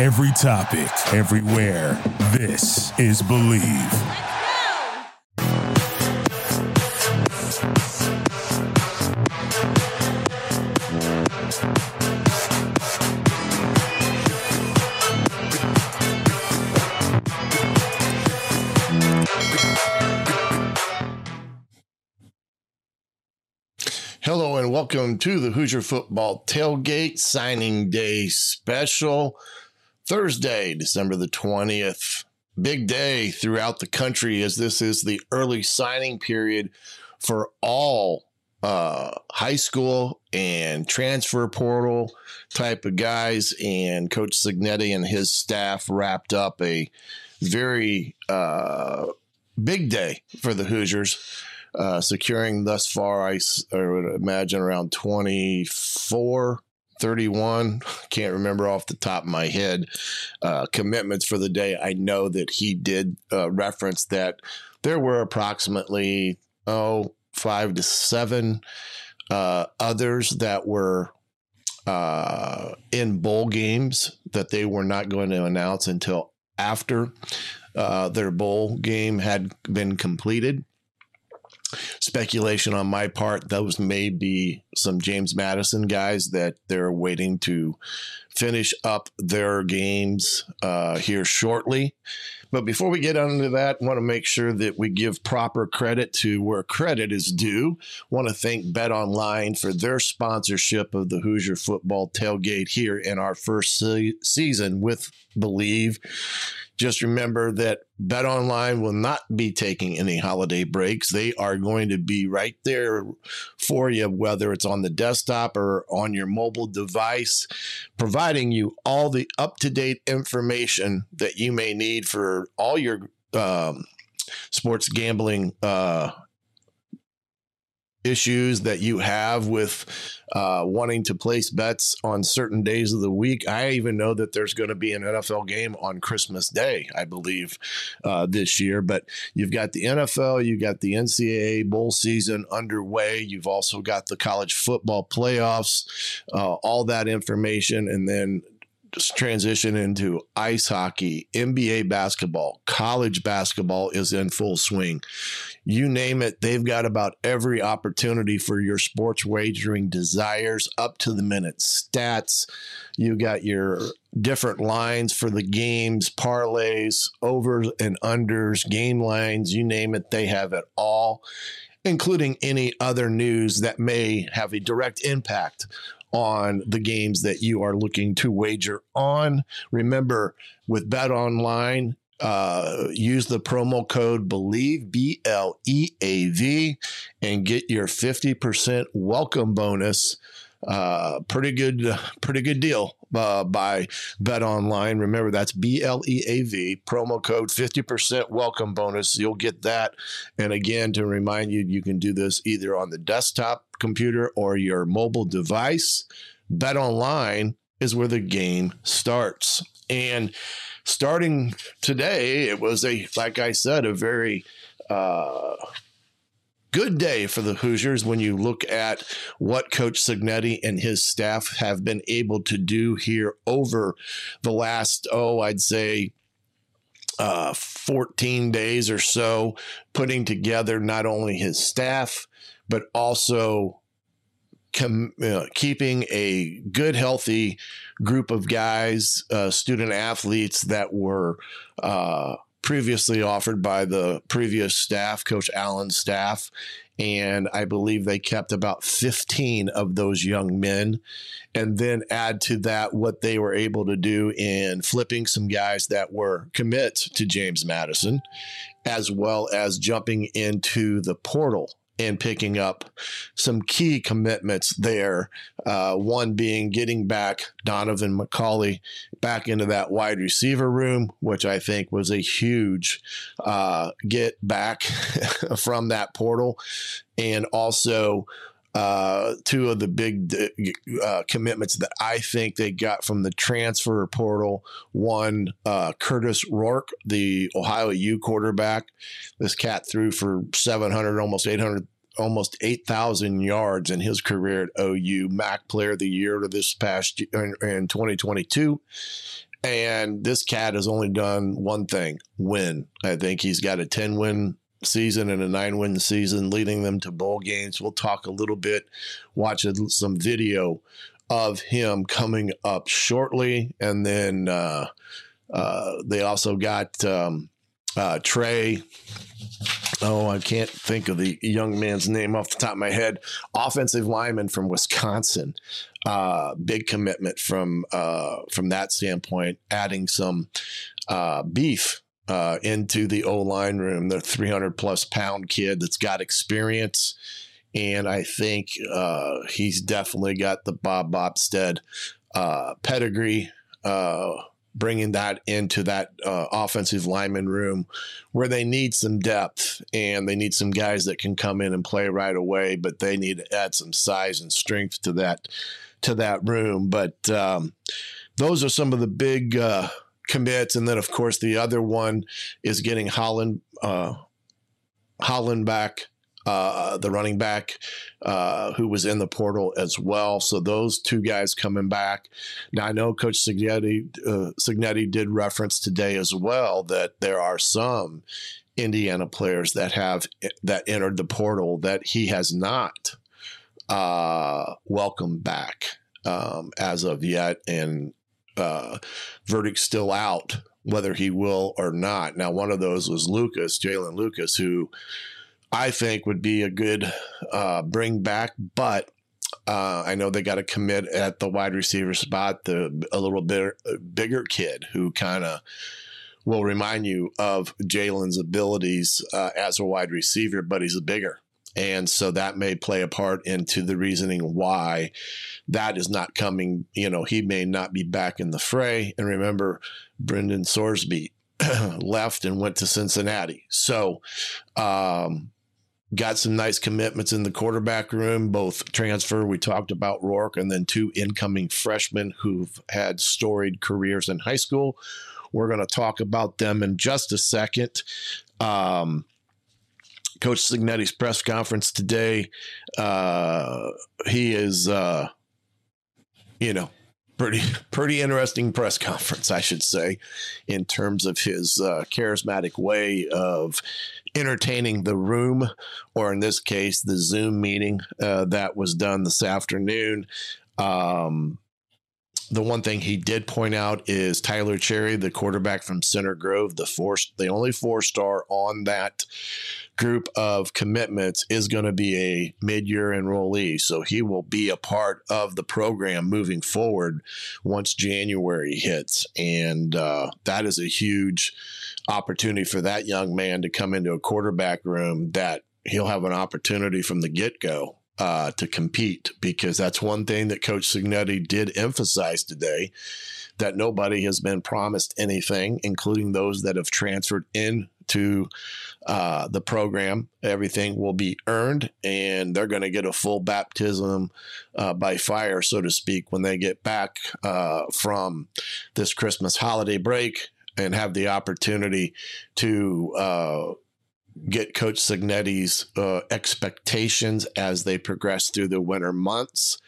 Every topic, everywhere. This is Bleav. Hello and welcome to the Hoosier Football Tailgate Signing Day Special. Thursday, December the 20th. Big day throughout the country as this is the early signing period for all uh, high school and transfer portal type of guys. And Coach Cignetti and his staff wrapped up a very uh, big day for the Hoosiers uh, securing thus far, I, I would imagine around 24, 31. Can't remember off the top of my head uh, commitments for the day. I know that he did uh, reference that there were approximately, oh, five to seven uh, others that were uh, in bowl games that they were not going to announce until after uh, their bowl game had been completed speculation on my part. Those may be some James Madison guys that they're waiting to finish up their games uh, here shortly. But before we get into that, I want to make sure that we give proper credit to where credit is due. I want to thank Bet Online for their sponsorship of the Hoosier football tailgate here in our first se- season with Bleav. Just remember that Bet Online will not be taking any holiday breaks. They are going to be right there for you, whether it's on the desktop or on your mobile device, providing you all the up to date information that you may need for all your um, sports gambling uh, issues that you have with uh, wanting to place bets on certain days of the week. I even know that there's going to be an NFL game on Christmas Day, I believe, uh, this year. But you've got the NFL, you've got the NCAA bowl season underway. You've also got the college football playoffs, uh, all that information, and then transition into ice hockey, NBA basketball, college basketball is in full swing. You name it, they've got about every opportunity for your sports wagering desires up to the minute stats. You got your different lines for the games, parlays, overs and unders, game lines, you name it, they have it all including any other news that may have a direct impact on the games that you are looking to wager on. Remember, with Bet Online, uh, use the promo code bleav b l e a v and get your 50% welcome bonus uh, pretty good pretty good deal uh, by bet online. Remember that's b-l-e-a-v promo code 50% welcome bonus. You'll get that. And again to remind you you can do this either on the desktop computer or your mobile device. Bet online is where the game starts. And starting today, it was a, like I said, a very uh, good day for the Hoosiers when you look at what Coach Cignetti and his staff have been able to do here over the last, oh, I'd say uh, 14 days or so, putting together not only his staff, but also com, uh, keeping a good, healthy group of guys, uh, student athletes that were uh, previously offered by the previous staff, Coach Allen's staff. And I believe they kept about 15 of those young men. And then add to that what they were able to do in flipping some guys that were commits to James Madison, as well as jumping into the portal and picking up some key commitments there. Uh, one being getting back Donovan McCulley back into that wide receiver room, which I think was a huge uh, get back from that portal. And also, uh, two of the big uh, commitments that I think they got from the transfer portal. One, uh, Kurtis Rourke, the Ohio U quarterback. This cat threw for 700, almost 800 almost 8,000 yards in his career at OU, MAC player of the year to this past year in 2022. And this cat has only done one thing win. I think he's got a 10 win season and a nine win season, leading them to bowl games. We'll talk a little bit, watch some video of him coming up shortly. And then uh, uh, they also got um, uh, Trey. Oh, I can't think of the young man's name off the top of my head. Offensive lineman from Wisconsin. Uh, big commitment from uh, from that standpoint. Adding some uh, beef uh, into the O line room. The 300 plus pound kid that's got experience. And I think uh, he's definitely got the Bob Bostad uh, pedigree, uh, bringing that into that uh, offensive lineman room where they need some depth and they need some guys that can come in and play right away, but they need to add some size and strength to that to that room. But um, those are some of the big uh, commits, and then of course the other one is getting Howland uh, Howland back. Uh, the running back uh, who was in the portal as well. So those two guys coming back. Now I know Coach Cignetti, uh, Cignetti did reference today as well that there are some Indiana players that have that entered the portal that he has not uh, welcomed back um, as of yet, and uh, verdict still out whether he will or not. Now, one of those was Lucas, Jaylin Lucas, who I think would be a good uh, bring back, but uh, I know they got to commit at the wide receiver spot, the a little bit uh, bigger kid who kind of will remind you of Jaylin's abilities uh, as a wide receiver, but he's a bigger. And so that may play a part into the reasoning why that is not coming. You know, he may not be back in the fray. And remember, Brendan Sorsby left and went to Cincinnati. So, um, got some nice commitments in the quarterback room, both transfer. We talked about Rourke, and then two incoming freshmen who've had storied careers in high school. We're going to talk about them in just a second. Um, Coach Cignetti's press conference today. Uh, he is, uh, you know, pretty pretty interesting press conference, I should say, in terms of his uh, charismatic way of entertaining the room, or in this case, the Zoom meeting uh, that was done this afternoon. Um, the one thing he did point out is Tyler Cherry, the quarterback from Center Grove, the four, the only four star on that group of commitments is going to be a mid-year enrollee. So he will be a part of the program moving forward once january hits. And uh, that is a huge opportunity for that young man to come into a quarterback room that he'll have an opportunity from the get-go uh, to compete because that's one thing that Coach Cignetti did emphasize today that nobody has been promised anything, including those that have transferred into uh, the program. Everything will be earned, and they're going to get a full baptism uh, by fire, so to speak, when they get back uh, from this Christmas holiday break and have the opportunity to uh, get Coach Cignetti's uh, expectations as they progress through the winter months.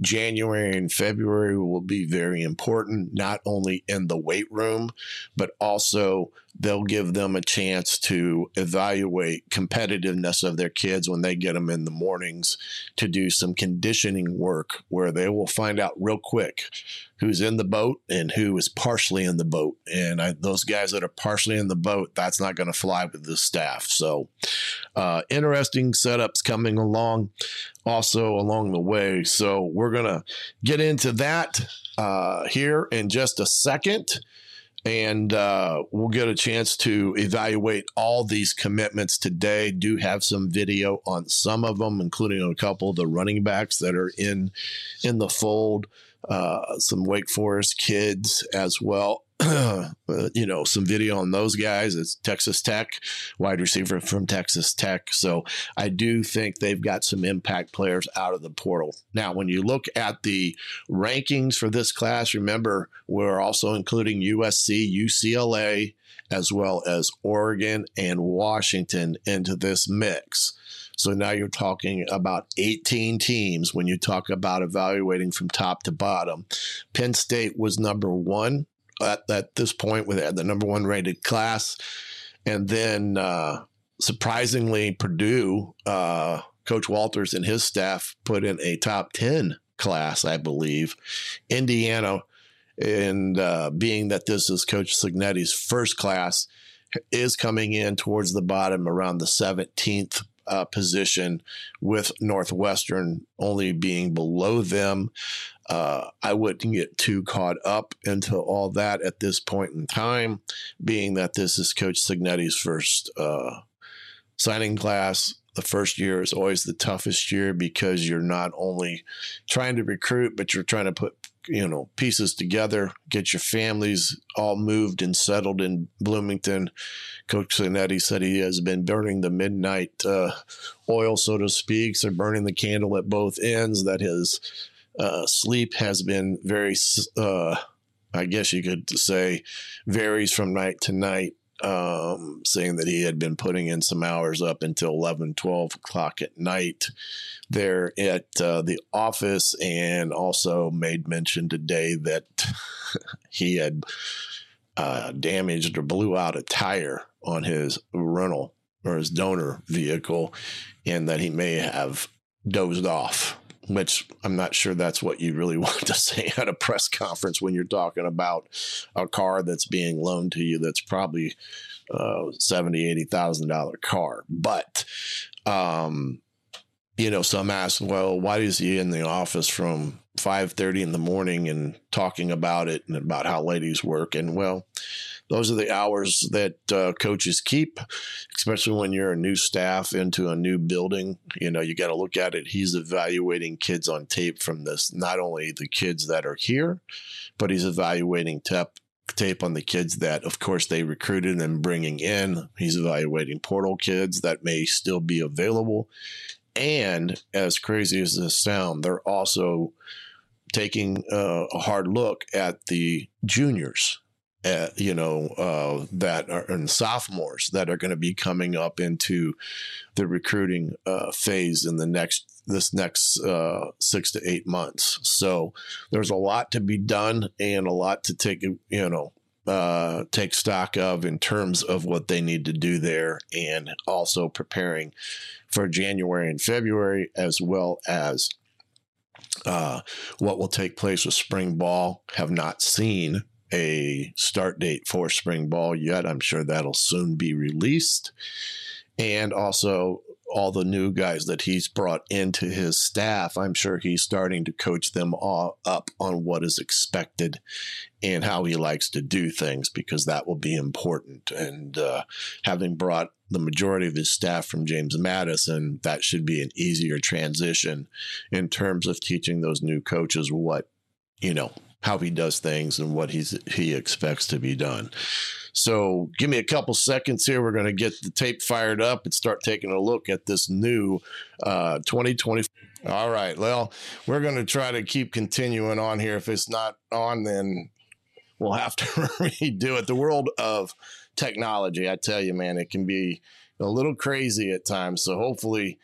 January and February will be very important, not only in the weight room, but also they'll give them a chance to evaluate competitiveness of their kids when they get them in the mornings to do some conditioning work where they will find out real quick who's in the boat and who is partially in the boat. And I, those guys that are partially in the boat, that's not going to fly with the staff. So, uh, interesting setups coming along also along the way. So, we're going to get into that uh, here in just a second and uh, we'll get a chance to evaluate all these commitments today. Do have some video on some of them, including a couple of the running backs that are in in the fold. Uh, some Wake Forest kids as well. uh, you know, some video on those guys. It's Texas Tech, wide receiver from Texas Tech. So I do think they've got some impact players out of the portal. Now, when you look at the rankings for this class, remember we're also including USC, UCLA, as well as Oregon and Washington into this mix. So now you're talking about 18 teams when you talk about evaluating from top to bottom. Penn State was number one at, at this point with the number one rated class. And then uh, surprisingly, Purdue, uh, Coach Walters and his staff put in a top 10 class, I believe. Indiana, and uh, being that this is Coach Cignetti's first class, is coming in towards the bottom around the 17th uh, position, with Northwestern only being below them. Uh, I wouldn't get too caught up into all that at this point in time, being that this is Coach Cignetti's first uh, signing class. The first year is always the toughest year because you're not only trying to recruit, but you're trying to put you know pieces together, get your families all moved and settled in Bloomington. Coach Cignetti said he has been burning the midnight uh, oil, so to speak, so burning the candle at both ends. That his uh, sleep has been very, uh, I guess you could say, varies from night to night um, saying that he had been putting in some hours up until 11, 12 o'clock at night there at uh, the office, and also made mention today that he had uh, damaged or blew out a tire on his rental or his donor vehicle, and that he may have dozed off which I'm not sure that's what you really want to say at a press conference when you're talking about a car that's being loaned to you that's probably uh, seventy, eighty thousand dollar car. But um, you know, some ask, well, why is he in the office from five thirty in the morning and talking about it and about how ladies work? And well, those are the hours that uh, coaches keep, especially when you're a new staff into a new building. You know, you got to look at it. He's evaluating kids on tape from this, not only the kids that are here, but he's evaluating tape on the kids that of course they recruited and bringing in he's evaluating portal kids that may still be available and as crazy as this sound they're also taking uh, a hard look at the juniors you know, uh, that are and sophomores that are going to be coming up into the recruiting uh, phase in the next this next uh, six to eight months. So there's a lot to be done and a lot to take, you know, uh, take stock of in terms of what they need to do there, and also preparing for January and February as well as. Uh, what will take place with spring ball have not seen a start date for spring ball yet. I'm sure that'll soon be released. And also, all the new guys that he's brought into his staff, I'm sure he's starting to coach them all up on what is expected and how he likes to do things because that will be important. And uh, having brought the majority of his staff from James Madison, that should be an easier transition in terms of teaching those new coaches what, you know, how he does things and what he's he expects to be done. So give me a couple seconds here. We're going to get the tape fired up and start taking a look at this new uh, 2020. All right, well, we're going to try to keep continuing on here. If it's not on, then we'll have to redo it. The world of technology, I tell you, man, it can be a little crazy at times. So hopefully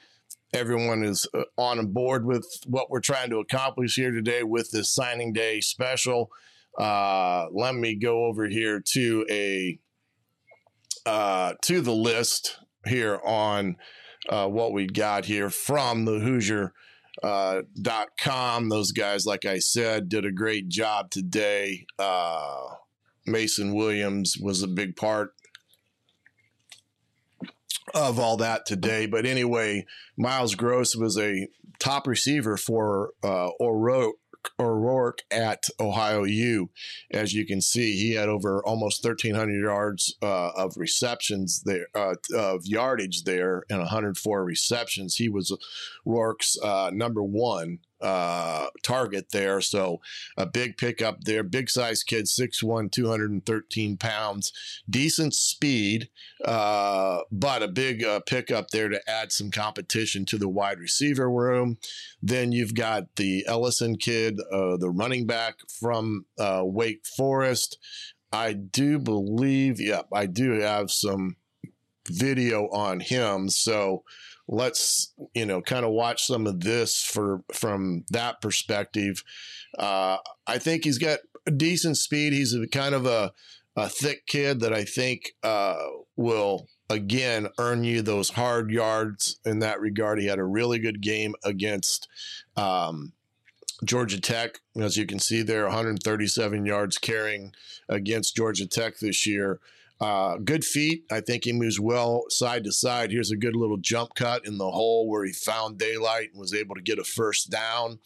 everyone is uh, on board with what we're trying to accomplish here today with this signing day special. Uh, let me go over here to a uh, to the list here on uh, what we got here from the Hoosier. Uh, dot com. Those guys, like I said, did a great job today. Uh, Mason Williams was a big part of all that today. But anyway, Miles Cross was a top receiver for uh, O'Rourke, O'Rourke at Ohio U. As you can see, he had over almost 1,300 yards uh, of receptions there, uh, of yardage there, and 104 receptions. He was Rourke's uh, number one uh, target there. So a big pickup there. Big size kid, 6'1, 213 pounds. Decent speed, uh, but a big uh, pickup there to add some competition to the wide receiver room. Then you've got the Ellison kid, uh, the running back from uh, Wake Forest. I do believe, yep, yeah, I do have some video on him. So let's you know kind of watch some of this for from that perspective. Uh, I think he's got decent speed. He's a kind of a, a thick kid that I think uh, will again earn you those hard yards in that regard. He had a really good game against um, Georgia Tech, as you can see there, 137 yards carrying against Georgia Tech this year. Uh, good feet. I think he moves well side to side. Here's a good little jump cut in the hole where he found daylight and was able to get a first down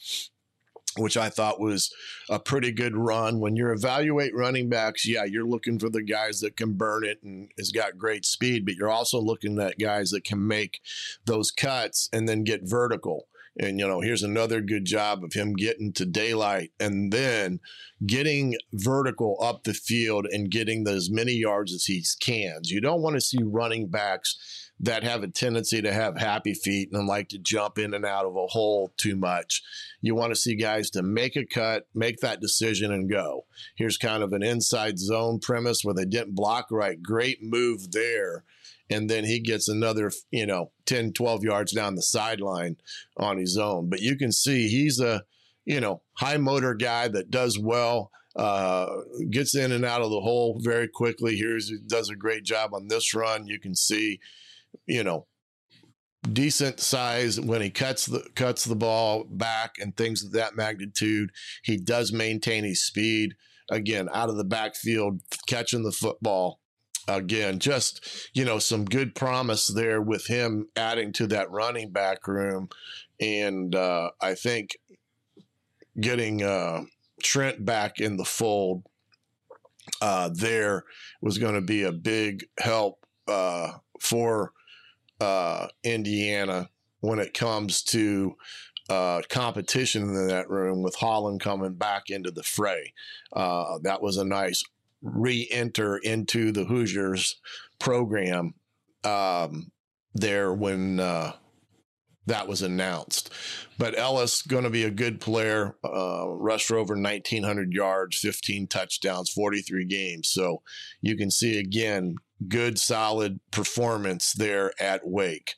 which I thought was a pretty good run. When you evaluate running backs, yeah, you're looking for the guys that can burn it and has got great speed, but you're also looking at guys that can make those cuts and then get vertical. And, you know, here's another good job of him getting to daylight and then getting vertical up the field and getting as many yards as he can. You don't want to see running backs that have a tendency to have happy feet and like to jump in and out of a hole too much. You want to see guys to make a cut, make that decision, and go. Here's kind of an inside zone premise where they didn't block right. Great move there. And then he gets another, you know, 10, 12 yards down the sideline on his own. But you can see he's a, you know, high motor guy that does well. Uh, gets in and out of the hole very quickly. Here's does a great job on this run. You can see you know, decent size when he cuts the cuts the ball back and things of that magnitude. He does maintain his speed. Again, out of the backfield, catching the football. Again, just you know, some good promise there with him adding to that running back room, and uh, I think getting uh, Trent back in the fold uh, there was going to be a big help uh, for uh, Indiana when it comes to uh, competition in that room with Howland coming back into the fray. Uh, that was a nice re-enter into the Hoosiers program um, there when uh, that was announced. But Ellis going to be a good player. Uh, rushed over 1,900 yards, 15 touchdowns, 43 games. So you can see again good, solid performance there at Wake.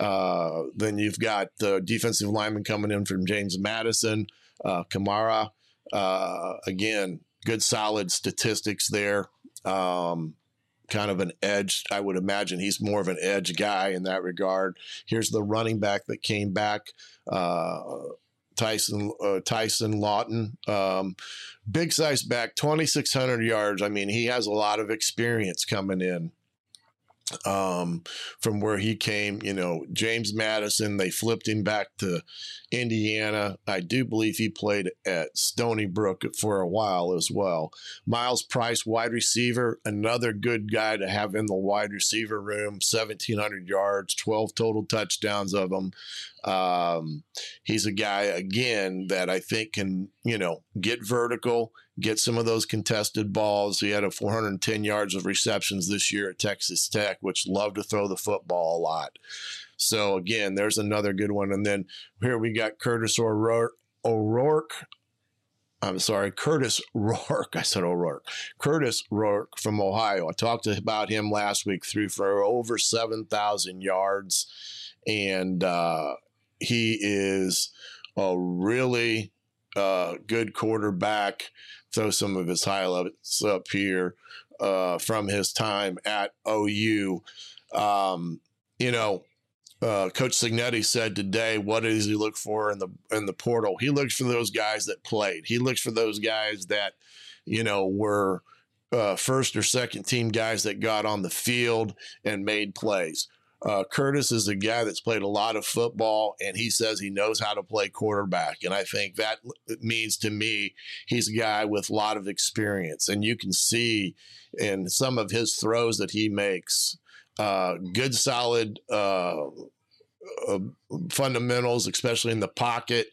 Uh, then you've got the defensive lineman coming in from James Madison, uh, Kamara. Uh, again, good, solid statistics there. Um, kind of an edge. I would imagine he's more of an edge guy in that regard. Here's the running back that came back. Uh, Tyson uh, Tyson Lawton, um, big size back, 2,600 yards. I mean, he has a lot of experience coming in um, from where he came. You know, James Madison, they flipped him back to Indiana. I do believe he played at Stony Brook for a while as well. Myles Price, wide receiver, another good guy to have in the wide receiver room, 1,700 yards, 12 total touchdowns of them. Um, he's a guy, again, that I think can, you know, get vertical get some of those contested balls. He had a 410 yards of receptions this year at Texas Tech, which loved to throw the football a lot. So again, there's another good one. And then here we got Kurtis O'Rourke. O'Rourke I'm sorry, Kurtis Rourke. I said O'Rourke. Kurtis Rourke from Ohio. I talked about him last week, threw for over 7,000 yards. And uh, he is a really uh, good quarterback throw some of his highlights up here uh, from his time at OU. Um, you know, uh, Coach Cignetti said today, "What does he look for in the in the portal? He looks for those guys that played. He looks for those guys that, you know, were." Uh, first or second team guys that got on the field and made plays. Uh, Kurtis is a guy that's played a lot of football, and he says he knows how to play quarterback. And I think that means to me he's a guy with a lot of experience. And you can see in some of his throws that he makes uh, good, solid uh, uh fundamentals, especially in the pocket.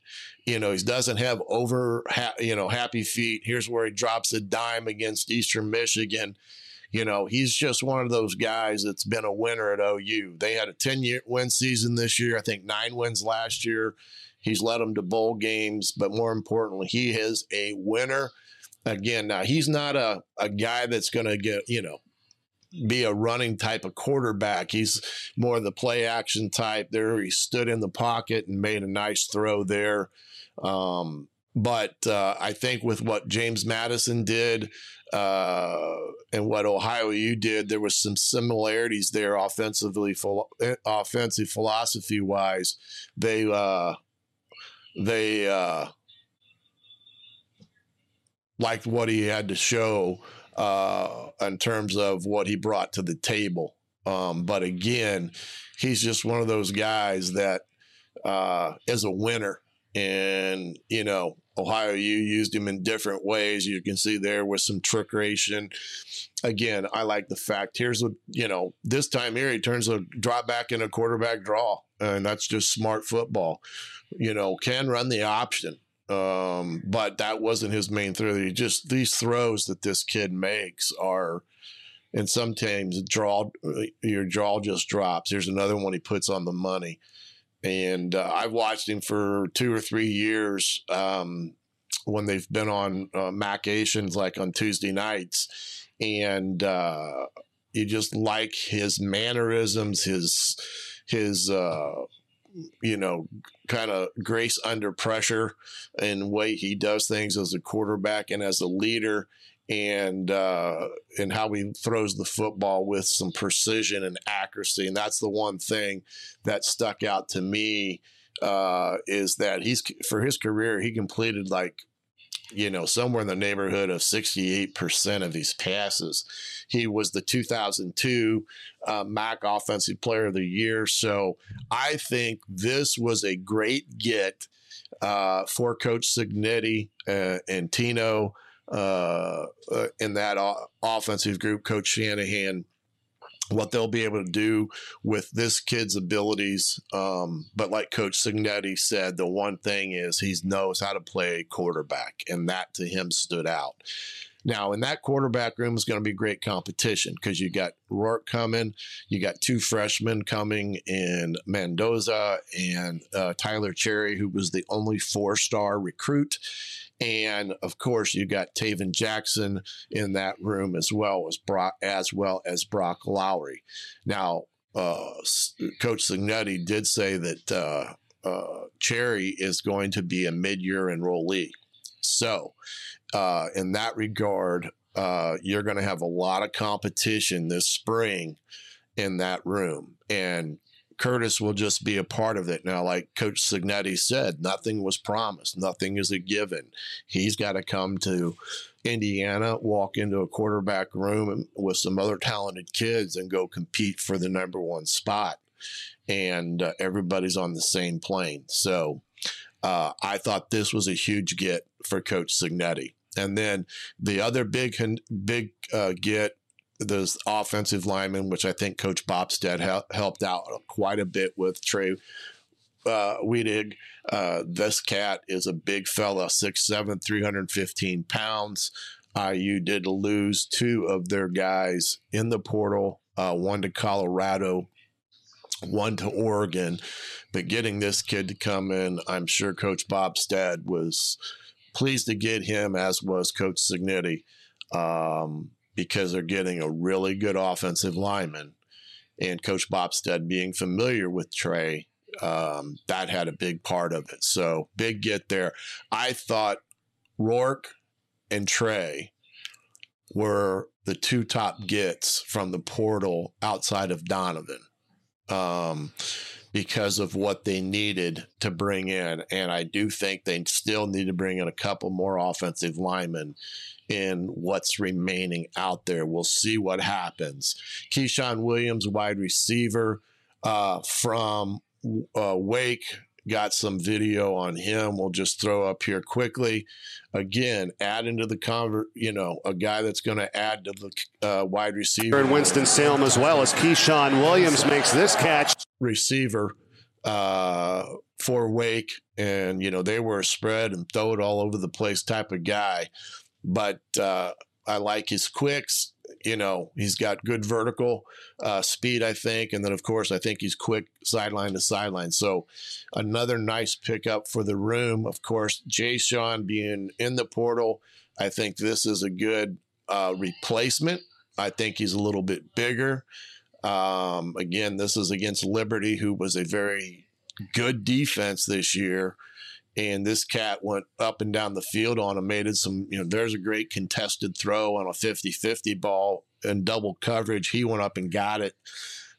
You know, he doesn't have over, ha- you know, happy feet. Here's where he drops a dime against Eastern Michigan you know, he's just one of those guys that's been a winner at OU. They had a 10 year win season this year, I think nine wins last year. He's led them to bowl games, but more importantly, he is a winner. Again, now he's not a, a guy that's going to get, you know, be a running type of quarterback. He's more the play action type. There, he stood in the pocket and made a nice throw there. Um, but uh, I think with what James Madison did uh, and what Ohio U did, there was some similarities there offensively, philo- eh, offensive philosophy wise. They uh, they uh, liked what he had to show uh, in terms of what he brought to the table. Um, but again, he's just one of those guys that uh, is a winner. And, you know, Ohio U used him in different ways. You can see there was some trickeration. Again, I like the fact here's a, you know, this time here he turns a drop back in a quarterback draw. And that's just smart football. You know, can run the option. Um, but that wasn't his main throw. He just these throws that this kid makes are and sometimes draw your jaw just drops. Here's another one he puts on the money and uh, I've watched him for two or three years um, when they've been on uh, Macations like on Tuesday nights, and uh, you just like his mannerisms, his his uh, you know kind of grace under pressure and way he does things as a quarterback and as a leader and uh, and how he throws the football with some precision and accuracy. And that's the one thing that stuck out to me uh, is that he's for his career he completed like you know somewhere in the neighborhood of 68% of these passes he was the 2002 uh, mac offensive player of the year so i think this was a great get uh, for coach cignetti uh, and tino uh, uh, in that o- offensive group, Coach Shanahan, what they'll be able to do with this kid's abilities. Um, but like Coach Cignetti said, the one thing is he knows how to play quarterback, and that to him stood out. Now, in that quarterback room is going to be great competition because you got Rourke coming, you got two freshmen coming in Mendoza and uh, Tyler Cherry, who was the only four star recruit. And of course, you got Tayven Jackson in that room as well as Broc, as well as Broc Lowry. Now, uh, Coach Cignetti did say that uh, uh, Cherry is going to be a mid-year enrollee. So, uh, in that regard, uh, you're going to have a lot of competition this spring in that room, and Kurtis will just be a part of it. Now, like Coach Cignetti said, nothing was promised, nothing is a given. He's got to come to Indiana, walk into a quarterback room with some other talented kids and go compete for the number one spot. And uh, everybody's on the same plane. So uh, I thought this was a huge get for Coach Cignetti. And then the other big big uh, get those offensive linemen, which I think Coach Bostad helped out quite a bit with Trey uh. Uh, this cat is a big fella, 6'7, 315 pounds. IU did lose two of their guys in the portal, uh, one to Colorado, one to Oregon. But getting this kid to come in, I'm sure Coach Bostad was pleased to get him, as was Coach Cignetti. Um, because they're getting a really good offensive lineman. And Coach Bostad being familiar with Trey, um, that had a big part of it. So big get there. I thought Rourke and Trey were the two top gets from the portal outside of Donovan um, because of what they needed to bring in. And I do think they still need to bring in a couple more offensive linemen in what's remaining out there. We'll see what happens. Ke'Shawn Williams, wide receiver uh, from uh, Wake, got some video on him. We'll just throw up here quickly. Again, add into the convert, you know, a guy that's going to add to the uh, wide receiver. And Winston Salem as well as Ke'Shawn Williams makes this catch. Receiver uh, for Wake, and you know they were a spread and throw it all over the place type of guy but uh, I like his quicks. You know, he's got good vertical uh, speed, I think. And then, of course, I think he's quick sideline to sideline. So, another nice pickup for the room. Of course, Jay Sean being in the portal, I think this is a good uh, replacement. I think he's a little bit bigger. Um, again, this is against Liberty, who was a very good defense this year and this cat went up and down the field on him, made it some, you know, there's a great contested throw on a 50 50 ball in double coverage. He went up and got it.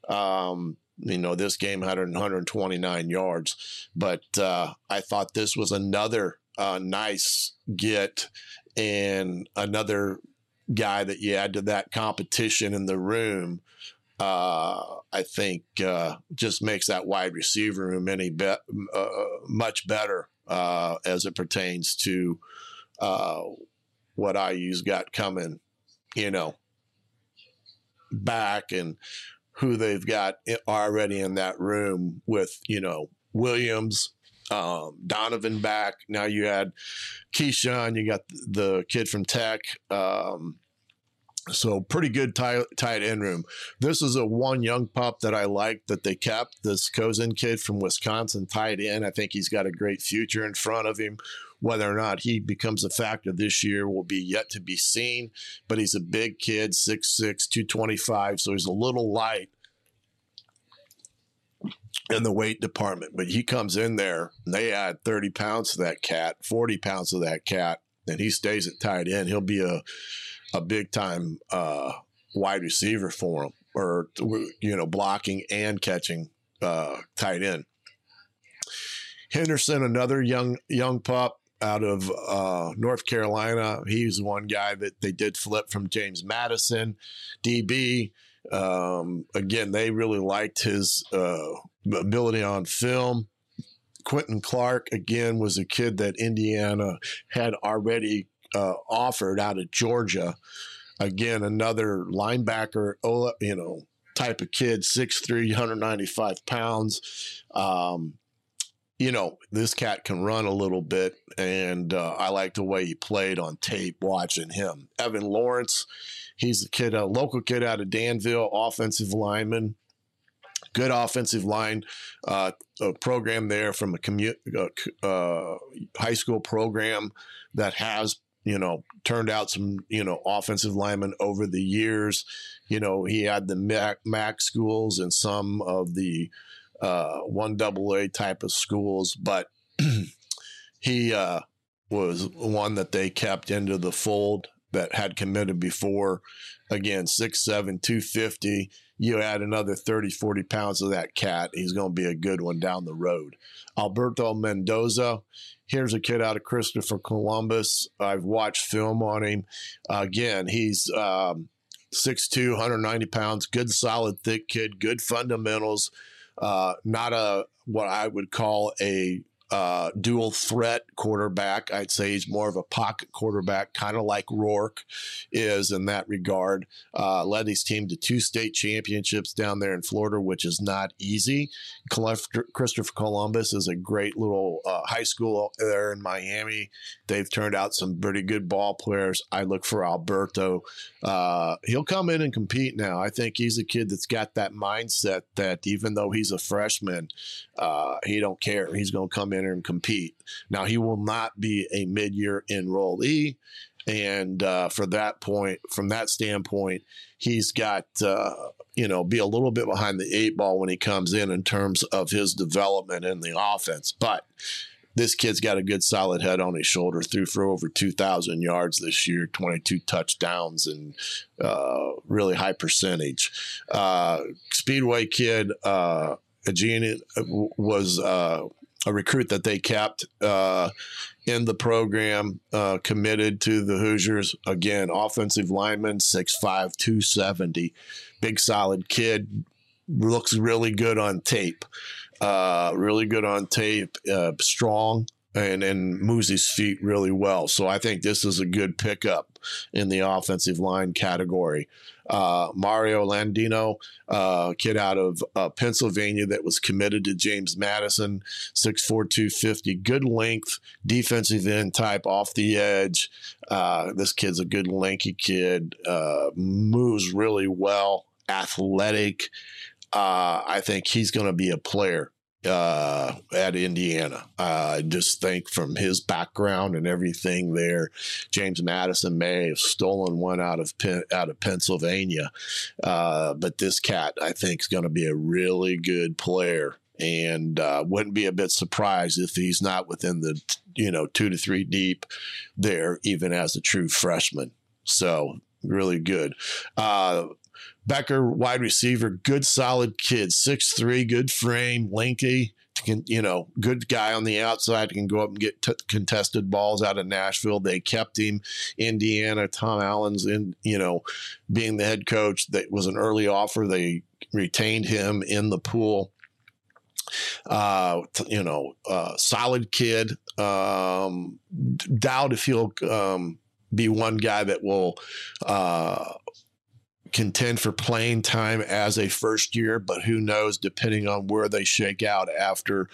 Um, you know, this game had 129 yards, but uh, I thought this was another uh, nice get and another guy that you add to that competition in the room. Uh, I think uh, just makes that wide receiver room any be- uh, much better uh, as it pertains to uh, what IU's got coming, you know, back and who they've got already in that room with, you know, Williams, um, Donovan back. Now you had Ke'Shawn, you got the kid from Tech. Um, so pretty good tight, tight end room. This is a one young pup that I like that they kept. This Cozen kid from Wisconsin tight end. I think he's got a great future in front of him. Whether or not he becomes a factor this year will be yet to be seen. But he's a big kid, 6'6", 225, so he's a little light in the weight department. But he comes in there, and they add 30 pounds to that cat, 40 pounds to that cat, and he stays at tight end. He'll be a a big time uh, wide receiver for him, or you know, blocking and catching uh, tight end. Henderson, another young young pup out of uh, North Carolina. He's one guy that they did flip from James Madison, DB. Um, again, they really liked his uh, ability on film. Quentin Clark, again, was a kid that Indiana had already uh, offered out of Georgia. Again, another linebacker, you know, type of kid, 6'3, 195 pounds. Um, you know, this cat can run a little bit, and uh, I like the way he played on tape watching him. Evan Lawrence, he's a kid, a local kid out of Danville, offensive lineman good offensive line uh, program there from a commu- uh, uh, high school program that has you know, turned out some, you know, offensive linemen over the years. You know, he had the MAC, MAC schools and some of the uh, one double A type of schools, but he uh, was one that they kept into the fold that had committed before. Again, 6'7, 250. You add another 30, 40 pounds of that cat, he's going to be a good one down the road. Alberto Mendoza, Here's a kid out of Christopher Columbus. I've watched film on him. Uh, again, he's um, 6'2, 190 pounds, good, solid, thick kid, good fundamentals. Uh, not a what I would call a uh, dual threat quarterback. I'd say he's more of a pocket quarterback, kind of like Rourke is in that regard. Uh, led his team to two state championships down there in Florida, which is not easy. Christopher Columbus is a great little uh, high school there in Miami. They've turned out some pretty good ball players. I look for Alberto. Uh, he'll come in and compete now. I think he's a kid that's got that mindset that even though he's a freshman, uh, he don't care. He's going to come in and compete. Now he will not be a mid-year enrollee, and uh, for that point, from that standpoint, he's got uh, you know be a little bit behind the eight ball when he comes in in terms of his development in the offense, but. This kid's got a good solid head on his shoulder. Threw for over 2,000 yards this year, 22 touchdowns, and uh, really high percentage. Uh, Speedway kid, uh, Gene was uh, a recruit that they kept uh, in the program, uh, committed to the Hoosiers. Again, offensive lineman, 6'5, 270. Big, solid kid. Looks really good on tape. Uh, really good on tape. Uh, strong and, and moves his feet really well. So I think this is a good pickup in the offensive line category. Uh, Mario Landino, uh, kid out of uh, Pennsylvania that was committed to James Madison, 6'4, 250, good length, defensive end type off the edge. Uh, this kid's a good lanky kid, uh, moves really well, athletic. Uh, I think he's going to be a player uh, at Indiana. Uh, I just think from his background and everything there, James Madison may have stolen one out of out of Pennsylvania, uh, but this cat I think is going to be a really good player and uh, wouldn't be a bit surprised if he's not within the you know two to three deep there, even as a true freshman. So really good. Uh, Becker, wide receiver, good solid kid, six three, good frame, lanky, you know, good guy on the outside can go up and get t- contested balls out of Nashville. They kept him. Indiana, Tom Allen's in, you know, being the head coach. That was an early offer. They retained him in the pool. Uh, you know, uh, solid kid. Um, doubt if he'll um, be one guy that will uh, contend for playing time as a first year, but who knows, depending on where they shake out after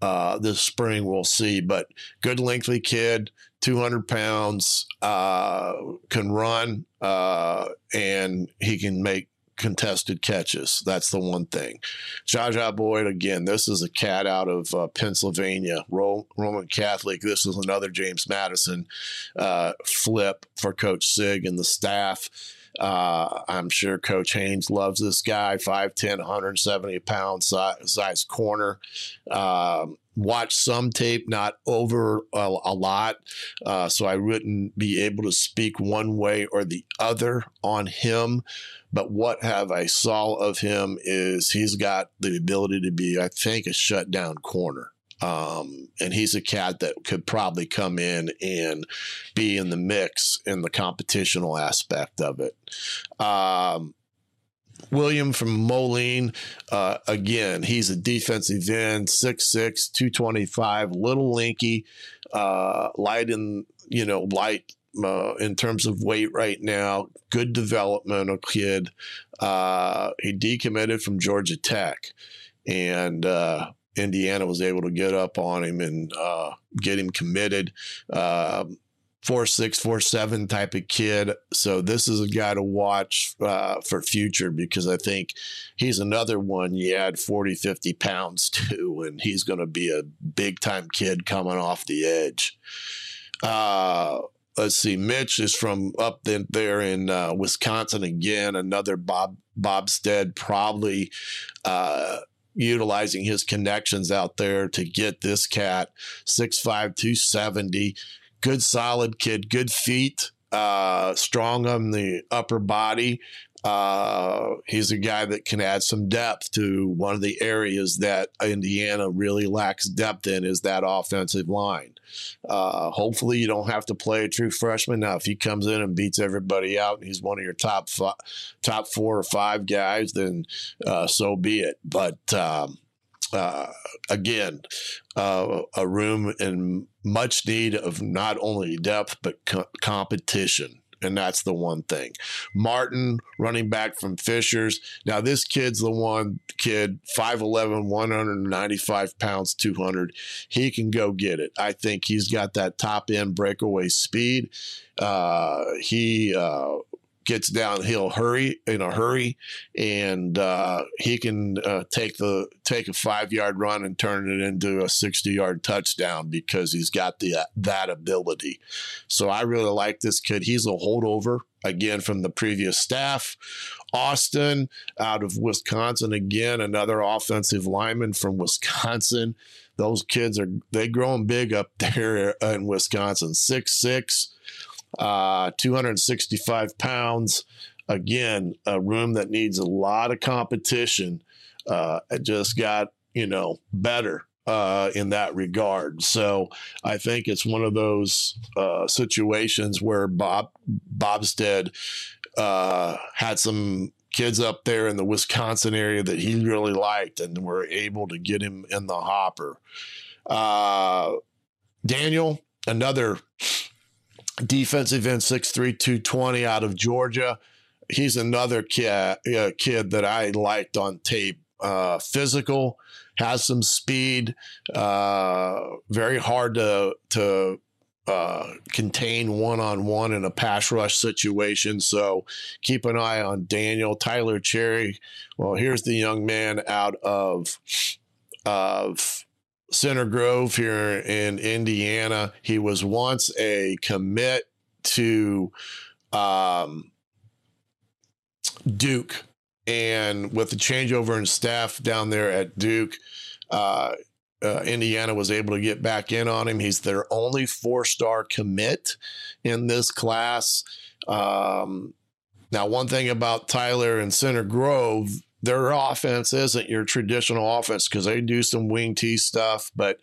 uh, this spring, we'll see. But good, lengthy kid, 200 pounds, uh, can run, uh, and he can make contested catches. That's the one thing. Jah Jah Boyd, again, this is a cat out of uh, Pennsylvania, Ro- Roman Catholic. This is another James Madison uh, flip for Coach Sig and the staff. Uh, I'm sure Coach Haynes loves this guy, 5'10, 170 pound size, size corner. Um, watch some tape, not over a, a lot. Uh, so I wouldn't be able to speak one way or the other on him. But what have I saw of him is he's got the ability to be, I think, a shutdown corner. Um, and he's a cat that could probably come in and be in the mix in the competitional aspect of it. Um, William from Moline, uh, again, he's a defensive end, 6'6, 225, little linky, uh, light in, you know, light uh, in terms of weight right now. Good developmental kid. Uh, he decommitted from Georgia Tech. And uh, Indiana was able to get up on him and uh, get him committed. Uh, four six, four seven type of kid. So this is a guy to watch uh, for future because I think he's another one you add 40, 50 pounds to, and he's going to be a big time kid coming off the edge. Uh, let's see, Mitch is from up there in uh, Wisconsin again, another Bob Bostad, probably uh, utilizing his connections out there to get this cat 6'5, 270. Good, solid kid, good feet, uh, strong on the upper body. Uh, he's a guy that can add some depth to one of the areas that Indiana really lacks depth in is that offensive line. Uh, hopefully, you don't have to play a true freshman. Now, if he comes in and beats everybody out, and he's one of your top top four or five guys, then uh, so be it. But um, uh, again, uh, a room in much need of not only depth but co- competition and that's the one thing. Martin, running back from Fishers. Now, this kid's the one kid, 5'11, 195 pounds, 200. He can go get it. I think he's got that top end breakaway speed. Uh, he uh, gets downhill hurry in a hurry, and uh, he can uh, take the take a five yard run and turn it into a sixty yard touchdown because he's got the that ability. So I really like this kid. He's a holdover again from the previous staff. Austin out of Wisconsin again, another offensive lineman from Wisconsin. Those kids are they growing big up there in Wisconsin. Six six uh, 265 pounds. Again, a room that needs a lot of competition. Uh, it just got, you know, better uh, in that regard. So I think it's one of those uh, situations where Bob Bostad uh, had some kids up there in the Wisconsin area that he really liked, and were able to get him in the hopper. Uh, Daniel, another defensive end, 6'3, 220 out of Georgia. He's another kid, uh, kid that I liked on tape. Uh, physical, has some speed, uh, very hard to, to uh, contain one on one in a pass rush situation. So keep an eye on Daniel Tyler Cherry. Well, here's the young man out of of Center Grove here in Indiana. He was once a commit to um, Duke. And with the changeover in staff down there at Duke, Uh, uh, Indiana was able to get back in on him. He's their only four star commit in this class. Um, now, one thing about Tyler and Center Grove, their offense isn't your traditional offense because they do some wing T stuff, but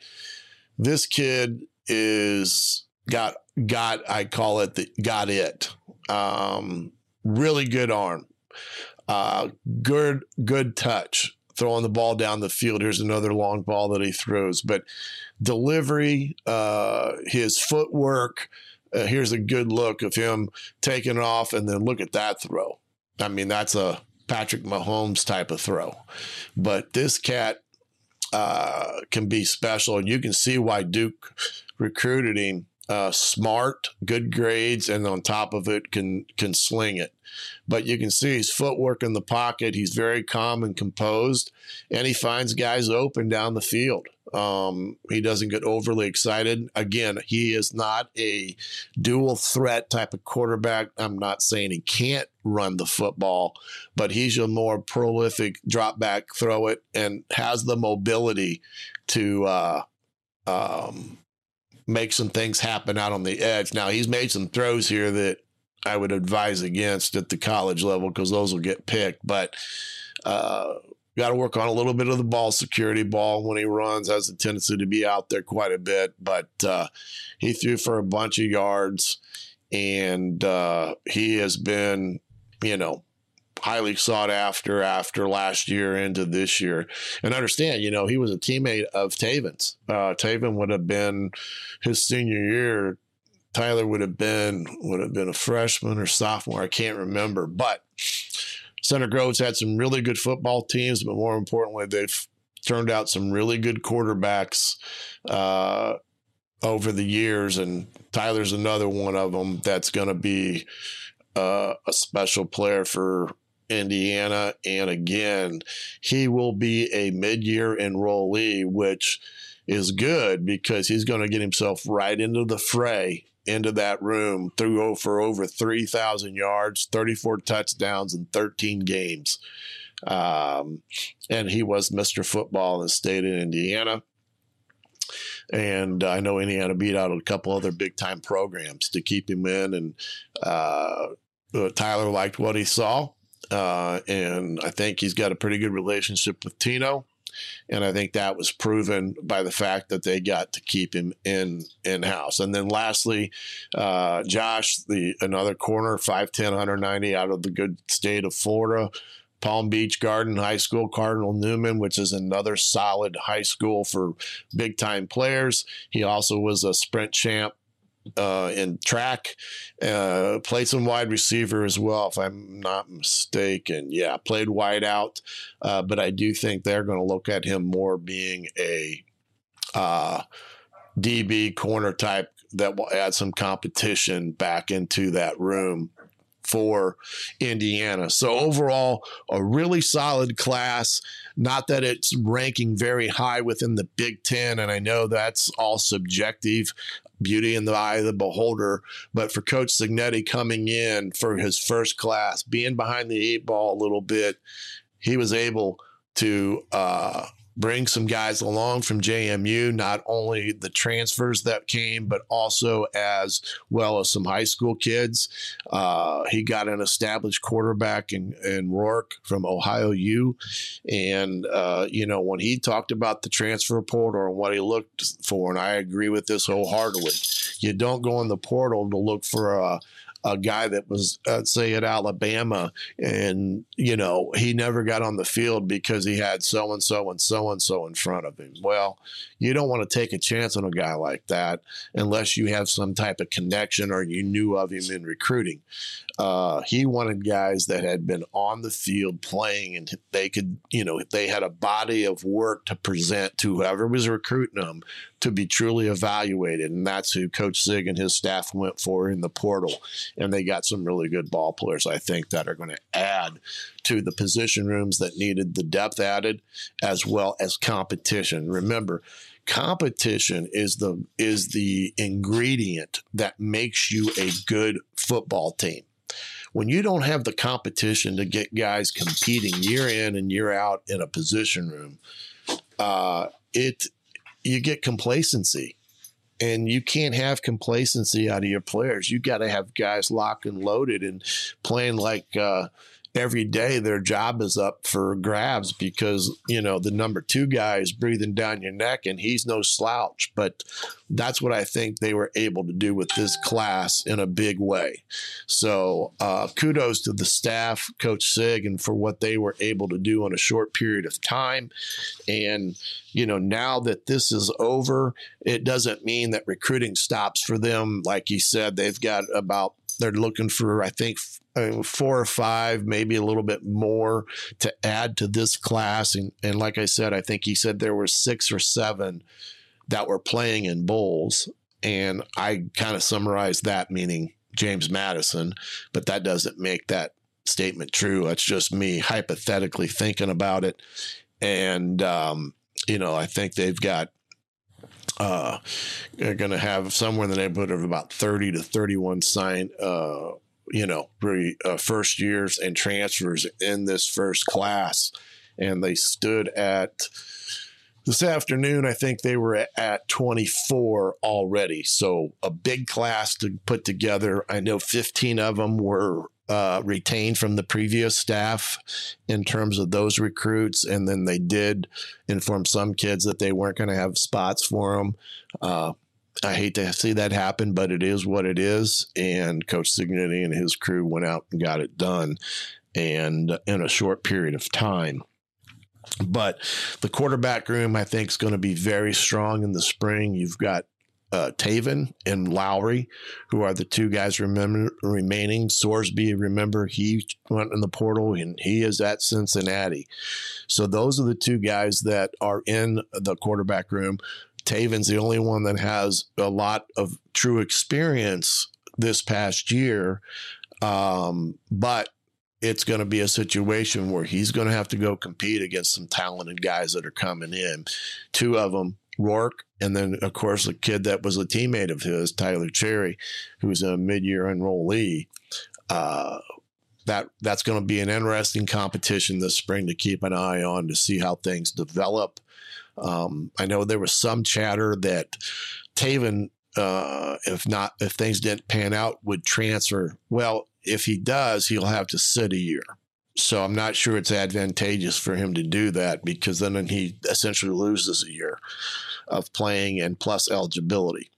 this kid is got got I call it the got it. Um, really good arm, uh, good good touch, throwing the ball down the field. Here's another long ball that he throws, but delivery, uh, his footwork. Uh, here's a good look of him taking off, and then look at that throw. I mean, that's a Patrick Mahomes type of throw. But this cat uh, can be special, and you can see why Duke recruited him. Uh, smart, good grades, and on top of it, can can sling it. But you can see his footwork in the pocket. He's very calm and composed, and he finds guys open down the field. Um, he doesn't get overly excited. Again, he is not a dual threat type of quarterback. I'm not saying he can't run the football, but he's a more prolific drop back, throw it, and has the mobility to uh, um, make some things happen out on the edge. Now, he's made some throws here that I would advise against at the college level because those will get picked, but. Uh, got to work on a little bit of the ball security. Ball when he runs has a tendency to be out there quite a bit, but uh, he threw for a bunch of yards, and uh, he has been, you know, highly sought after after last year into this year. And understand, you know, he was a teammate of Tayven's. Uh, Tayven would have been his senior year. Tyler would have been would have been a freshman or sophomore. I can't remember, but Center Grove's had some really good football teams, but more importantly, they've turned out some really good quarterbacks uh, over the years. And Tyler's another one of them that's going to be uh, a special player for Indiana. And again, he will be a mid year enrollee, which is good because he's going to get himself right into the fray into that room, threw for over 3,000 yards, 34 touchdowns in 13 games. Um, and he was Mr. Football in the state of Indiana. And I know Indiana beat out a couple other big time programs to keep him in. And uh, uh, Tyler liked what he saw. Uh, and I think he's got a pretty good relationship with Tino and I think that was proven by the fact that they got to keep him in in house. And then lastly, uh, Josh, the another corner, 5'10", 190 out of the good state of Florida. Palm Beach Garden High School, Cardinal Newman, which is another solid high school for big time players. He also was a sprint champ uh, in track, uh, played some wide receiver as well, if I'm not mistaken. Yeah, played wide out, uh, but I do think they're going to look at him more being a uh, DB corner type that will add some competition back into that room for Indiana. So overall, a really solid class. Not that it's ranking very high within the Big Ten, and I know that's all subjective beauty in the eye of the beholder. But for Coach Cignetti coming in for his first class, being behind the eight ball a little bit, he was able to uh, bring some guys along from JMU, not only the transfers that came, but also as well as some high school kids. Uh, he got an established quarterback in, in Rourke from Ohio U. And, uh, you know, when he talked about the transfer portal and what he looked for, and I agree with this wholeheartedly, you don't go in the portal to look for a, a guy that was, uh, say, at Alabama, and you know he never got on the field because he had so and so and so and so in front of him. Well, you don't want to take a chance on a guy like that unless you have some type of connection or you knew of him in recruiting. Uh, he wanted guys that had been on the field playing and they could, you know, they had a body of work to present to whoever was recruiting them to be truly evaluated. And that's who Coach Zig and his staff went for in the portal. And they got some really good ball players, I think, that are going to add to the position rooms that needed the depth added as well as competition. Remember, competition is the is the ingredient that makes you a good football team when you don't have the competition to get guys competing year in and year out in a position room uh, it you get complacency and you can't have complacency out of your players. You got to have guys locked and loaded and playing like uh, every day their job is up for grabs because you know the number two guy is breathing down your neck and he's no slouch. But that's what i think they were able to do with this class in a big way. So uh, kudos to the staff coach sig and for what they were able to do in a short period of time. And you know now that this is over it doesn't mean that recruiting stops for them. Like you said they've got about they're looking for i think four or five, maybe a little bit more to add to this class. And, and like I said, I think he said there were six or seven that were playing in bowls. And I kind of summarized that meaning James Madison, but that doesn't make that statement true. That's just me hypothetically thinking about it. And, um, you know, I think they've got uh, going to have somewhere in the neighborhood of about 30 to 31 signed uh, you know, re, uh, first years and transfers in this first class. And they stood at this afternoon, I think they were at 24 already. So a big class to put together. I know 15 of them were uh, retained from the previous staff in terms of those recruits. And then they did inform some kids that they weren't going to have spots for them. Uh, I hate to see that happen, but it is what it is. And Coach Cignetti and his crew went out and got it done, and in a short period of time. But the quarterback room, I think, is going to be very strong in the spring. You've got uh, Tayven and Lowry, who are the two guys remember, remaining. Sorsby, remember, he went in the portal and he is at Cincinnati. So those are the two guys that are in the quarterback room. Tayven's the only one that has a lot of true experience this past year. Um, but it's going to be a situation where he's going to have to go compete against some talented guys that are coming in. Two of them, Rourke, and then of course a kid that was a teammate of his, Tyler Cherry, who's a mid-year enrollee. Uh, that that's going to be an interesting competition this spring to keep an eye on to see how things develop. Um, I know there was some chatter that Tayven, uh, if not, if things didn't pan out, would transfer. Well, if he does, he'll have to sit a year. So I'm not sure it's advantageous for him to do that because then he essentially loses a year of playing and plus eligibility.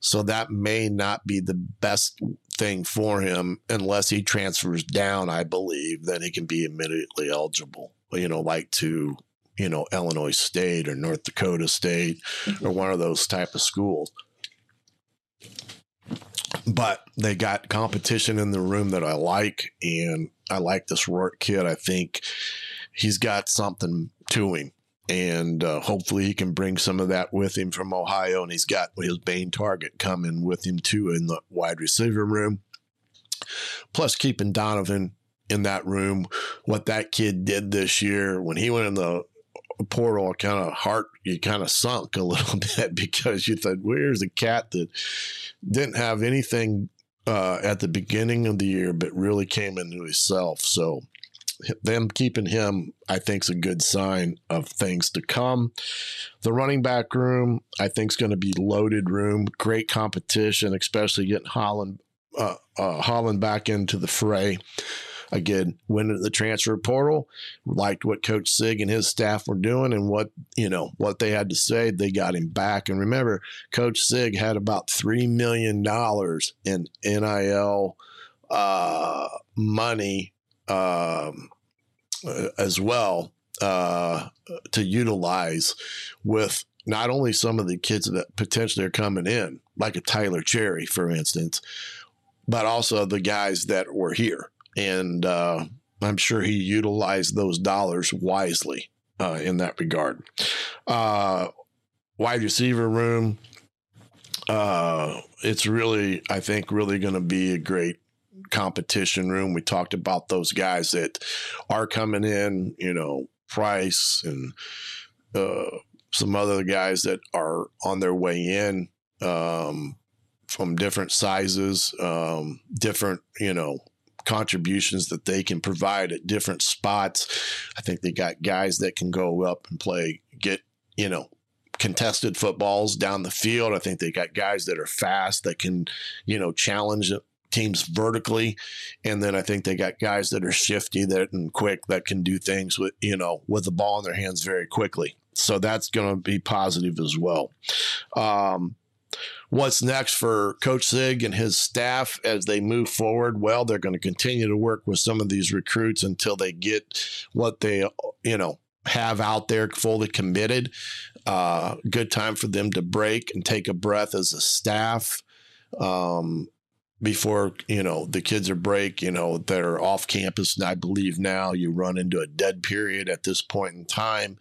So that may not be the best thing for him unless he transfers down, I believe, then he can be immediately eligible, you know, like to you know, Illinois State or North Dakota State mm-hmm. or one of those type of schools. But they got competition in the room that I like, and I like this Rourke kid. I think he's got something to him, and uh, hopefully he can bring some of that with him from Ohio. And he's got his main target coming with him too in the wide receiver room. Plus, keeping Donovan in that room, what that kid did this year when he went in the portal kind of heart you kind of sunk a little bit because you thought where's a cat that didn't have anything uh, at the beginning of the year but really came into himself? So them keeping him i think is a good sign of things to come. The running back room i think is going to be loaded room great competition especially getting Howland uh, uh, Howland back into the fray again went into the transfer portal, liked what Coach Sig and his staff were doing and what you know what they had to say. They got him back. And remember, Coach Sig had about three million dollars in NIL uh, money um, as well uh, to utilize with not only some of the kids that potentially are coming in, like a Tyler Cherry, for instance, but also the guys that were here and uh, I'm sure he utilized those dollars wisely uh, in that regard. Uh, wide receiver room, uh, it's really, I think, really going to be a great competition room. We talked about those guys that are coming in, you know, Price and uh, some other guys that are on their way in. Um, from different sizes, um, different, you know, contributions that they can provide at different spots. I think they got guys that can go up and play, get you know, contested footballs down the field. I think they got guys that are fast that can, you know, challenge teams vertically. And then I think they got guys that are shifty that and quick that can do things with, you know, with the ball in their hands very quickly. So that's going to be positive as well. Um, what's next for Coach Sig and his staff as they move forward? Well, they're going to continue to work with some of these recruits until they get what they, you know, have out there fully committed. Uh, good time for them to break and take a breath as a staff. Um, before you know the kids are break you know that are off campus and i believe now you run into a dead period at this point in time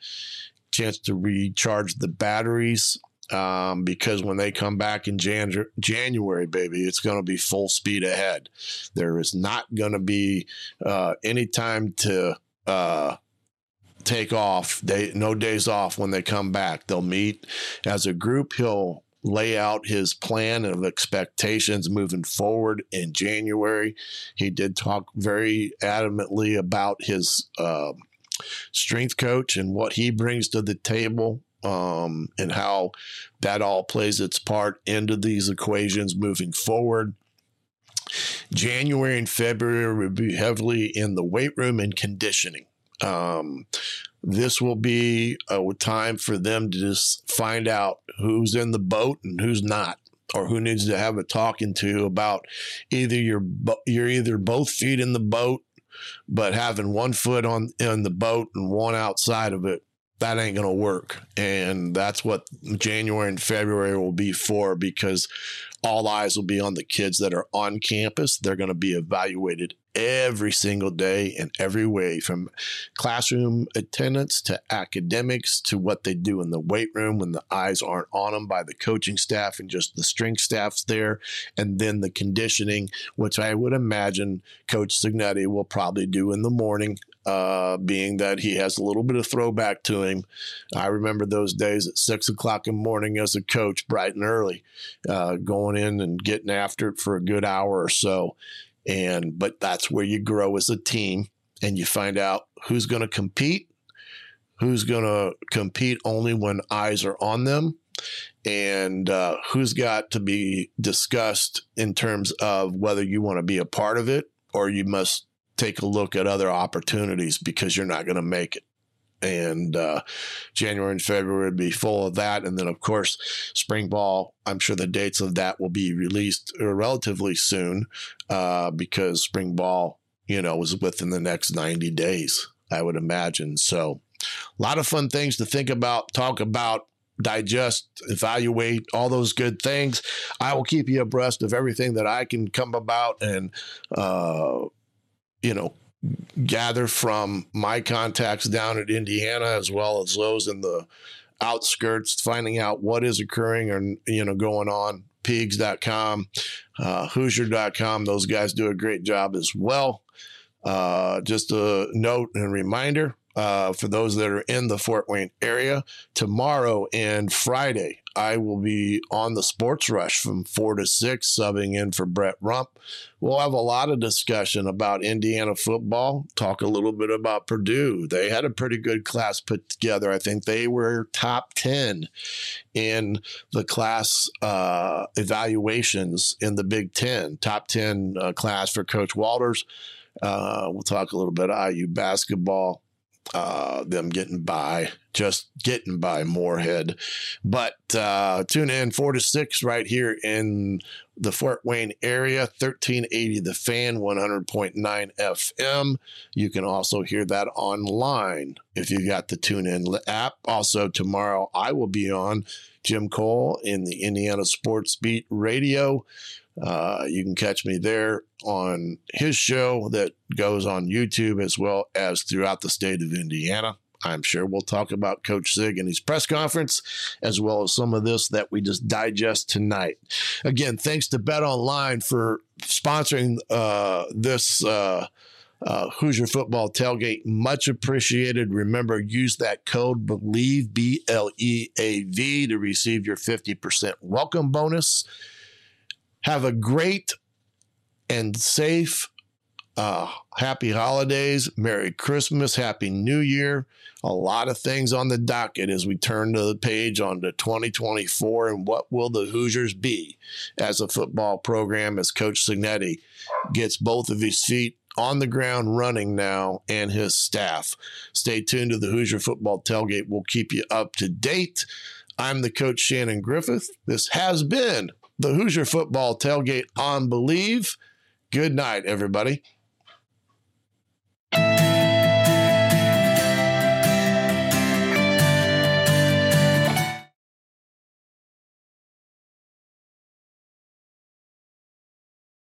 chance to recharge the batteries um, because when they come back in Jan- January, baby, it's going to be full speed ahead. There is not going to be uh, any time to uh, take off. They no days off when they come back. They'll meet as a group. He'll lay out his plan of expectations moving forward in January. He did talk very adamantly about his uh, strength coach and what he brings to the table. Um, and how that all plays its part into these equations moving forward. January and February will be heavily in the weight room and conditioning. Um, this will be a time for them to just find out who's in the boat and who's not or who needs to have a talking to about either you're you're either both feet in the boat but having one foot on in the boat and one outside of it that ain't going to work. And that's what January and February will be for because all eyes will be on the kids that are on campus. They're going to be evaluated every single day in every way from classroom attendance to academics to what they do in the weight room when the eyes aren't on them by the coaching staff and just the strength staffs there. And then the conditioning which i would imagine coach cignetti will probably do in the morning uh, being that he has a little bit of throwback to him. I remember those days at six o'clock in the morning as a coach, bright and early, uh, going in and getting after it for a good hour or so. And but that's where you grow as a team and you find out who's going to compete, who's going to compete only when eyes are on them, and uh, who's got to be discussed in terms of whether you want to be a part of it or you must take a look at other opportunities because you're not going to make it and uh, January and February would be full of that. And then, of course, spring ball. I'm sure the dates of that will be released uh, relatively soon uh, because spring ball, you know, was within the next 90 days, I would imagine. So, a lot of fun things to think about, talk about. Digest, evaluate all those good things. I will keep you abreast of everything that I can come about and, uh, you know, gather from my contacts down at Indiana as well as those in the outskirts, finding out what is occurring or you know going on. Peegs.com, uh, Hoosier.com. Those guys do a great job as well. Uh, just a note and reminder uh, for those that are in the Fort Wayne area. Tomorrow and Friday, I will be on the Sports Rush from four to six, subbing in for Brett Rump. We'll have a lot of discussion about Indiana football, talk a little bit about Purdue. They had a pretty good class put together. I think they were top 10 in the class uh, evaluations in the Big Ten, top 10 uh, class for Coach Walters. Uh, we'll talk a little bit IU basketball uh, them getting by, just getting by Morehead. But uh, tune in four to six right here in the Fort Wayne area, 1380 The Fan, 100.9 FM. You can also hear that online if you got the Tune In app. Also, tomorrow I will be on Jim Cole in the Indiana Sports Beat Radio. Uh, you can catch me there on his show that goes on YouTube as well as throughout the state of Indiana. I'm sure we'll talk about Coach Sig and his press conference, as well as some of this that we just digest tonight. Again, thanks to Bet Online for sponsoring uh, this uh, uh, Hoosier football tailgate. Much appreciated. Remember, use that code BLEAV B L E A V, to receive your 50% welcome bonus. Have a great and safe Uh, happy holidays, Merry Christmas, Happy New Year. A lot of things on the docket as we turn to the page on to 2024 and what will the Hoosiers be as a football program as Coach Cignetti gets both of his feet on the ground running now and his staff. Stay tuned to the Hoosier Football Tailgate. We'll keep you up to date. I'm the coach Shannon Griffith. This has been the Hoosier Football Tailgate on Bleav. Good night, everybody.